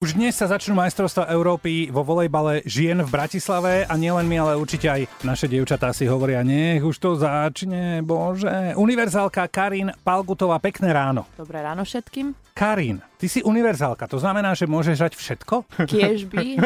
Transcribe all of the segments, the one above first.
Už dnes sa začnú majstrovstvá Európy vo volejbale žien v Bratislave a nielen my, ale určite aj naše dievčatá si hovoria, nech už to začne, bože. Univerzálka Karin Palgutová, pekné ráno. Dobré ráno všetkým. Karin, ty si univerzálka, to znamená, že môžeš hrať všetko? Kiež by.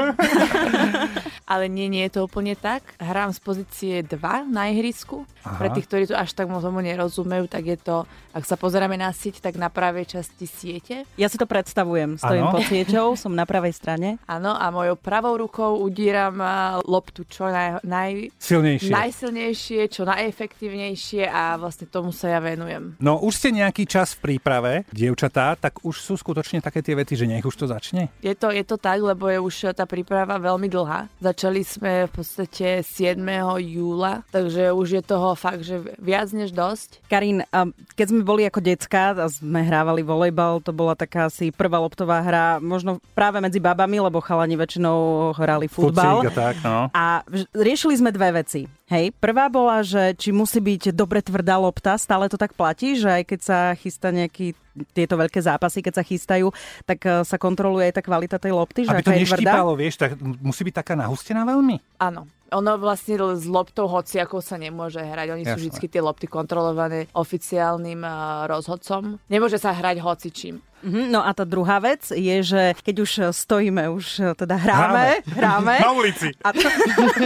Ale nie, nie je to úplne tak. Hrám z pozície 2 na ihrisku. Aha. Pre tých, ktorí to až tak tomu nerozumejú, tak je to, ak sa pozeráme na sieť, tak na pravej časti siete. Ja si to predstavujem. Stojím ano? pod sieťou, som na pravej strane. Áno, a mojou pravou rukou udíram loptu čo naj, naj, Silnejšie. najsilnejšie, čo najefektívnejšie a vlastne tomu sa ja venujem. No už ste nejaký čas v príprave, dievčatá, tak už sú skutočne také tie vety, že nech už to začne? Je to, je to tak, lebo je už tá príprava veľmi dlhá. Začali sme v podstate 7. júla, takže už je toho fakt, že viac než dosť. Karin, keď sme boli ako decka a sme hrávali volejbal, to bola taká asi prvá loptová hra, možno práve medzi babami, lebo chalani väčšinou hrali futbal. Fucík, tak, no. A riešili sme dve veci. Hej, prvá bola, že či musí byť dobre tvrdá lopta, stále to tak platí, že aj keď sa chystá nejaký tieto veľké zápasy, keď sa chystajú, tak eh, sa kontroluje aj tá kvalita tej lopty, že Aby to neštípalo, vieš, tak musí byť taká nahustená veľmi? Áno. Ono vlastne s loptou hociakou sa nemôže hrať. Oni Jasne. sú vždy tie lopty kontrolované oficiálnym uh, rozhodcom. Nemôže sa hrať hocičím. Mm-hmm, no a tá druhá vec je, že keď už stojíme, už eh, teda hráme, hráme. Na ulici. A to,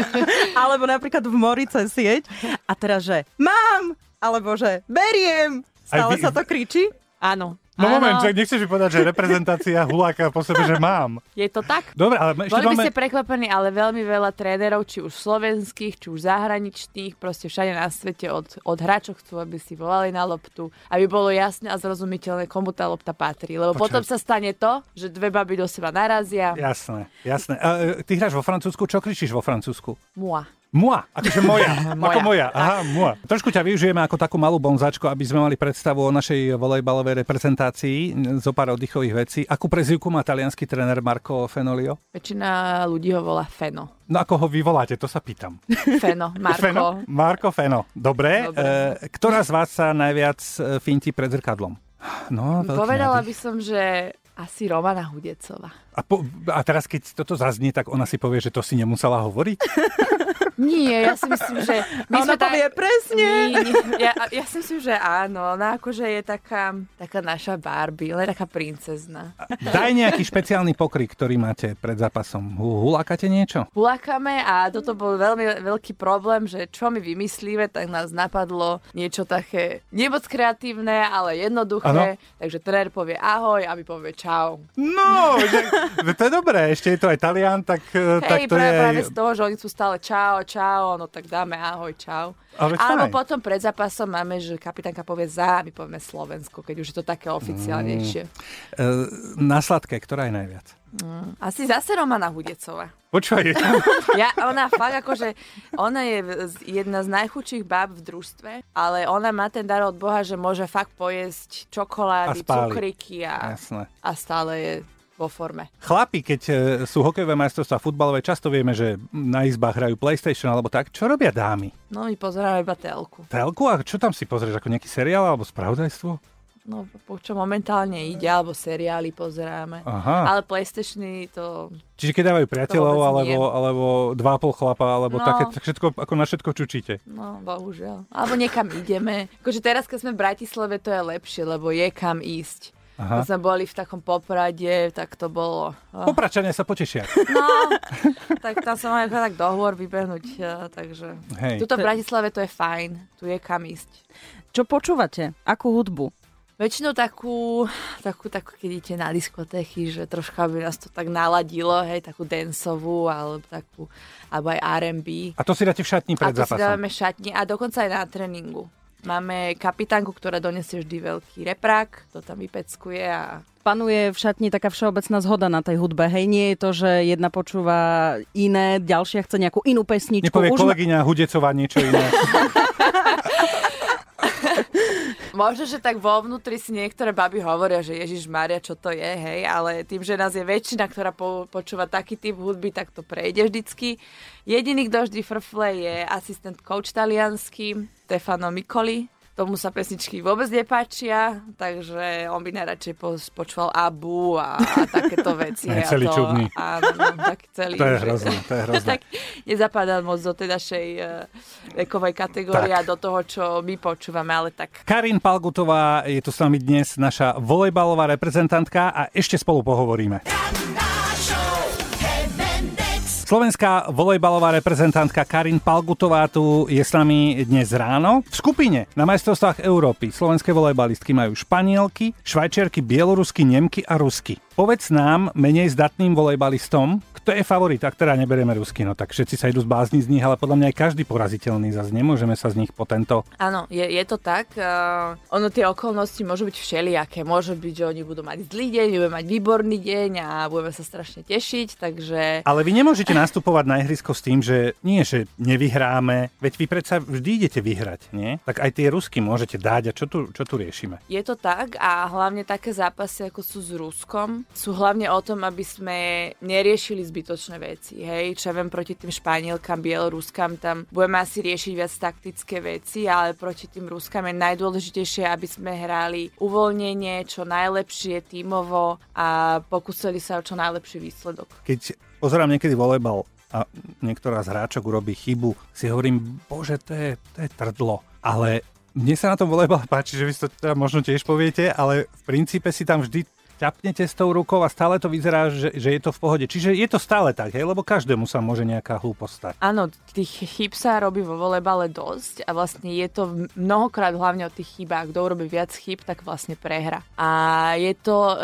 alebo napríklad v mori cez sieť. A teraz, že mám, alebo že beriem. Stále vy... sa to kričí? Áno. No Áno. moment, že nechceš mi povedať, že reprezentácia huláka po sebe, že mám. Je to tak? Dobre, ale ešte Boli máme... by ste prekvapení, ale veľmi veľa trénerov, či už slovenských, či už zahraničných, proste všade na svete od, od hráčov chcú, aby si volali na loptu, aby bolo jasné a zrozumiteľné, komu tá lopta patrí. Lebo Počkej. potom sa stane to, že dve baby do seba narazia. Jasné, jasné. A, e, ty hráš vo Francúzsku, čo kričíš vo Francúzsku? Mua. Mua, akože moja. moja. Ako moja. Aha, mua. Trošku ťa využijeme ako takú malú bonzačku, aby sme mali predstavu o našej volejbalovej reprezentácii, zo pár oddychových vecí. Akú prezivku má talianský tréner Marco Fenolio? Väčšina ľudí ho volá Feno. No ako ho vyvoláte, to sa pýtam. Feno, Marko. Feno? Marko Feno. Dobre. Dobre. E, ktorá z vás sa najviac e, finti pred zrkadlom? No, Povedala nádych. by som, že asi Romana Hudecová. A, po, a teraz, keď toto zaznie, tak ona si povie, že to si nemusela hovoriť? Nie, ja si myslím, že... My ona sme povie tak... presne. Nie, ja, ja si myslím, že áno. Ona akože je taká, taká naša Barbie, ale taká princezna. Daj nejaký špeciálny pokrik, ktorý máte pred zápasom. Hulákate niečo? Hulákame a toto bol veľmi veľký problém, že čo my vymyslíme, tak nás napadlo niečo také nemoc kreatívne, ale jednoduché. Ano? Takže tréner povie ahoj a my povie čau. No, že, to je dobré. Ešte je to aj Talian, tak, Hej, tak to práve, je... práve z toho, že oni sú stále čau, čau, no tak dáme ahoj, čau. Ale Alebo potom pred zápasom máme, že kapitánka povie za, my povieme Slovensko, keď už je to také oficiálnejšie. Mm. E, na sladké, ktorá je najviac? Mm, asi zase Romana Hudecová. Počúvaj. ja, ona fakt akože, ona je jedna z najchudších báb v družstve, ale ona má ten dar od Boha, že môže fakt pojesť čokolády, a cukriky a, a stále je vo forme. Chlapi, keď e, sú hokejové majstrovstvá futbalové, často vieme, že na izbách hrajú PlayStation alebo tak. Čo robia dámy? No, my pozeráme iba telku. Telku? A čo tam si pozrieš? Ako nejaký seriál alebo spravodajstvo? No, po čo momentálne ide, alebo seriály pozeráme. Aha. Ale PlayStationy to... Čiže keď dávajú priateľov, alebo, alebo dva pol chlapa, alebo no. také, tak všetko, ako na všetko čučíte. No, bohužiaľ. Alebo niekam ideme. Akože teraz, keď sme v Bratislave, to je lepšie, lebo je kam ísť. Aha. Sme boli v takom Poprade, tak to bolo... Oh. Popračania sa potešia. No, tak tam sa máme tak dohovor vybehnúť, takže... Hej. Tuto v Bratislave to je fajn, tu je kam ísť. Čo počúvate? Akú hudbu? Väčšinou takú, takú, takú, keď idete na diskotéchy, že troška by nás to tak naladilo, hej, takú dancovú, alebo takú, alebo aj R&B. A to si dáte v šatni pred zápasom? A to zápasom. si dávame šatni a dokonca aj na tréningu. Máme kapitánku, ktorá donesie vždy veľký reprák, to tam vypeckuje a panuje v šatni taká všeobecná zhoda na tej hudbe. Hej, nie je to, že jedna počúva iné, ďalšia chce nejakú inú pesničku. Nepovie Už kolegyňa. Hudecová niečo iné. Možno, že tak vo vnútri si niektoré baby hovoria, že Ježiš Maria, čo to je, hej, ale tým, že nás je väčšina, ktorá po, počúva taký typ hudby, tak to prejde vždycky. Jediný, kto vždy frfle, je asistent coach taliansky, Stefano Mikoli, tomu sa pesničky vôbec nepáčia, takže on by najradšej počúval Abu a, a takéto veci. Je celý to, čudný. Áno, no, tak celý. To je hrozné, to je hrozné. tak nezapadá moc do tej našej uh, vekovej kategórie a do toho, čo my počúvame, ale tak. Karin Palgutová je tu s nami dnes, naša volejbalová reprezentantka a ešte spolu pohovoríme. Slovenská volejbalová reprezentantka Karin Palgutová tu je s nami dnes ráno. V skupine na majstrovstvách Európy slovenské volejbalistky majú Španielky, Švajčiarky, Bielorusky, Nemky a Rusky. Povedz nám, menej zdatným volejbalistom, kto je favorit, ak teda neberieme Rusky, no tak všetci sa idú zbázniť z nich, ale podľa mňa aj každý poraziteľný, zase nemôžeme sa z nich po tento. Áno, je, je to tak. Uh, ono tie okolnosti môžu byť všelijaké. Môže byť, že oni budú mať zlý deň, budeme mať výborný deň a budeme sa strašne tešiť, takže... Ale vy nemôžete nastupovať na ihrisko s tým, že nie, že nevyhráme, veď vy predsa vždy idete vyhrať, nie? Tak aj tie Rusky môžete dať a čo tu, čo tu riešime? Je to tak a hlavne také zápasy, ako sú s Ruskom, sú hlavne o tom, aby sme neriešili zbytočné veci. Hej, čo ja viem proti tým Španielkam, Bieloruskám, tam budeme asi riešiť viac taktické veci, ale proti tým Ruskám je najdôležitejšie, aby sme hrali uvoľnenie, čo najlepšie tímovo a pokúsili sa o čo najlepší výsledok. Keď pozerám niekedy volejbal a niektorá z hráčok urobí chybu, si hovorím, bože, to je, to je trdlo. Ale mne sa na tom volejbal páči, že vy to teda možno tiež poviete, ale v princípe si tam vždy ťapnete s tou rukou a stále to vyzerá, že, že je to v pohode. Čiže je to stále tak, hej? lebo každému sa môže nejaká hlúposť stať. Áno, tých chyb sa robí vo volebale dosť a vlastne je to mnohokrát hlavne o tých chybách. Kto urobí viac chyb, tak vlastne prehra. A je to e,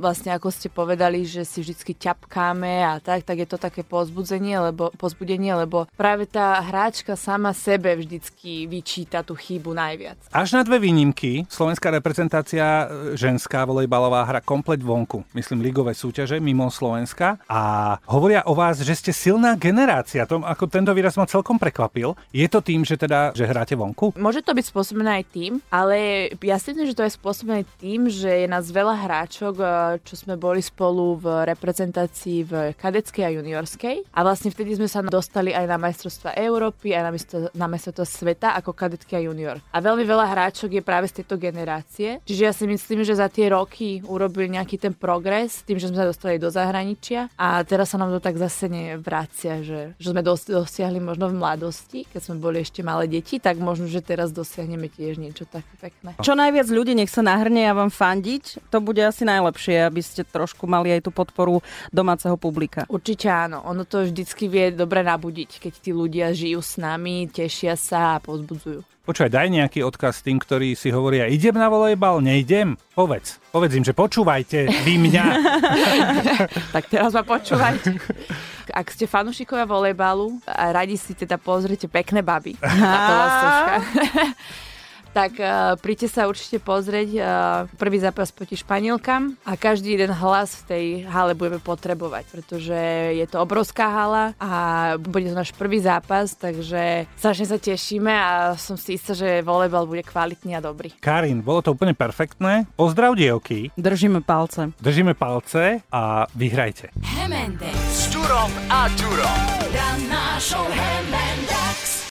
vlastne, ako ste povedali, že si vždy ťapkáme a tak, tak je to také pozbudzenie, lebo, pozbudenie, lebo práve tá hráčka sama sebe vždycky vyčíta tú chybu najviac. Až na dve výnimky slovenská reprezentácia e, ženská volejbalová hra komplet vonku, myslím ligové súťaže mimo Slovenska a hovoria o vás, že ste silná generácia. Tom, ako tento výraz ma celkom prekvapil. Je to tým, že teda, že hráte vonku? Môže to byť spôsobené aj tým, ale ja si myslím, že to je spôsobené tým, že je nás veľa hráčok, eh, čo sme boli spolu v reprezentácii v kadeckej a juniorskej a vlastne vtedy sme sa dostali aj na majstrovstva Európy, aj na, na majstrovstva sveta ako kadetky a junior. A veľmi veľa hráčok je práve z tejto generácie. Čiže ja si myslím, že za tie roky urobili urobili nejaký ten progres tým, že sme sa dostali do zahraničia a teraz sa nám to tak zase nevracia, že, že sme dos- dosiahli možno v mladosti, keď sme boli ešte malé deti, tak možno, že teraz dosiahneme tiež niečo také pekné. Čo najviac ľudí nech sa nahrne a vám fandiť, to bude asi najlepšie, aby ste trošku mali aj tú podporu domáceho publika. Určite áno, ono to vždycky vie dobre nabudiť, keď tí ľudia žijú s nami, tešia sa a pozbudzujú. Počúvaj, daj nejaký odkaz tým, ktorí si hovoria, idem na volejbal, nejdem. Povedz. Povedz im, že počúvajte vy mňa. tak teraz ma počúvajte. Ak ste fanúšikovia volejbalu, radi si teda pozrite pekné baby. tak uh, príďte sa určite pozrieť uh, prvý zápas proti Španielkam a každý jeden hlas v tej hale budeme potrebovať, pretože je to obrovská hala a bude to náš prvý zápas, takže strašne sa tešíme a som si istá, že volejbal bude kvalitný a dobrý. Karin, bolo to úplne perfektné. Pozdrav dievky. Držíme palce. Držíme palce a vyhrajte. Hemende. S Turom a Turom. Ranná show Hemende.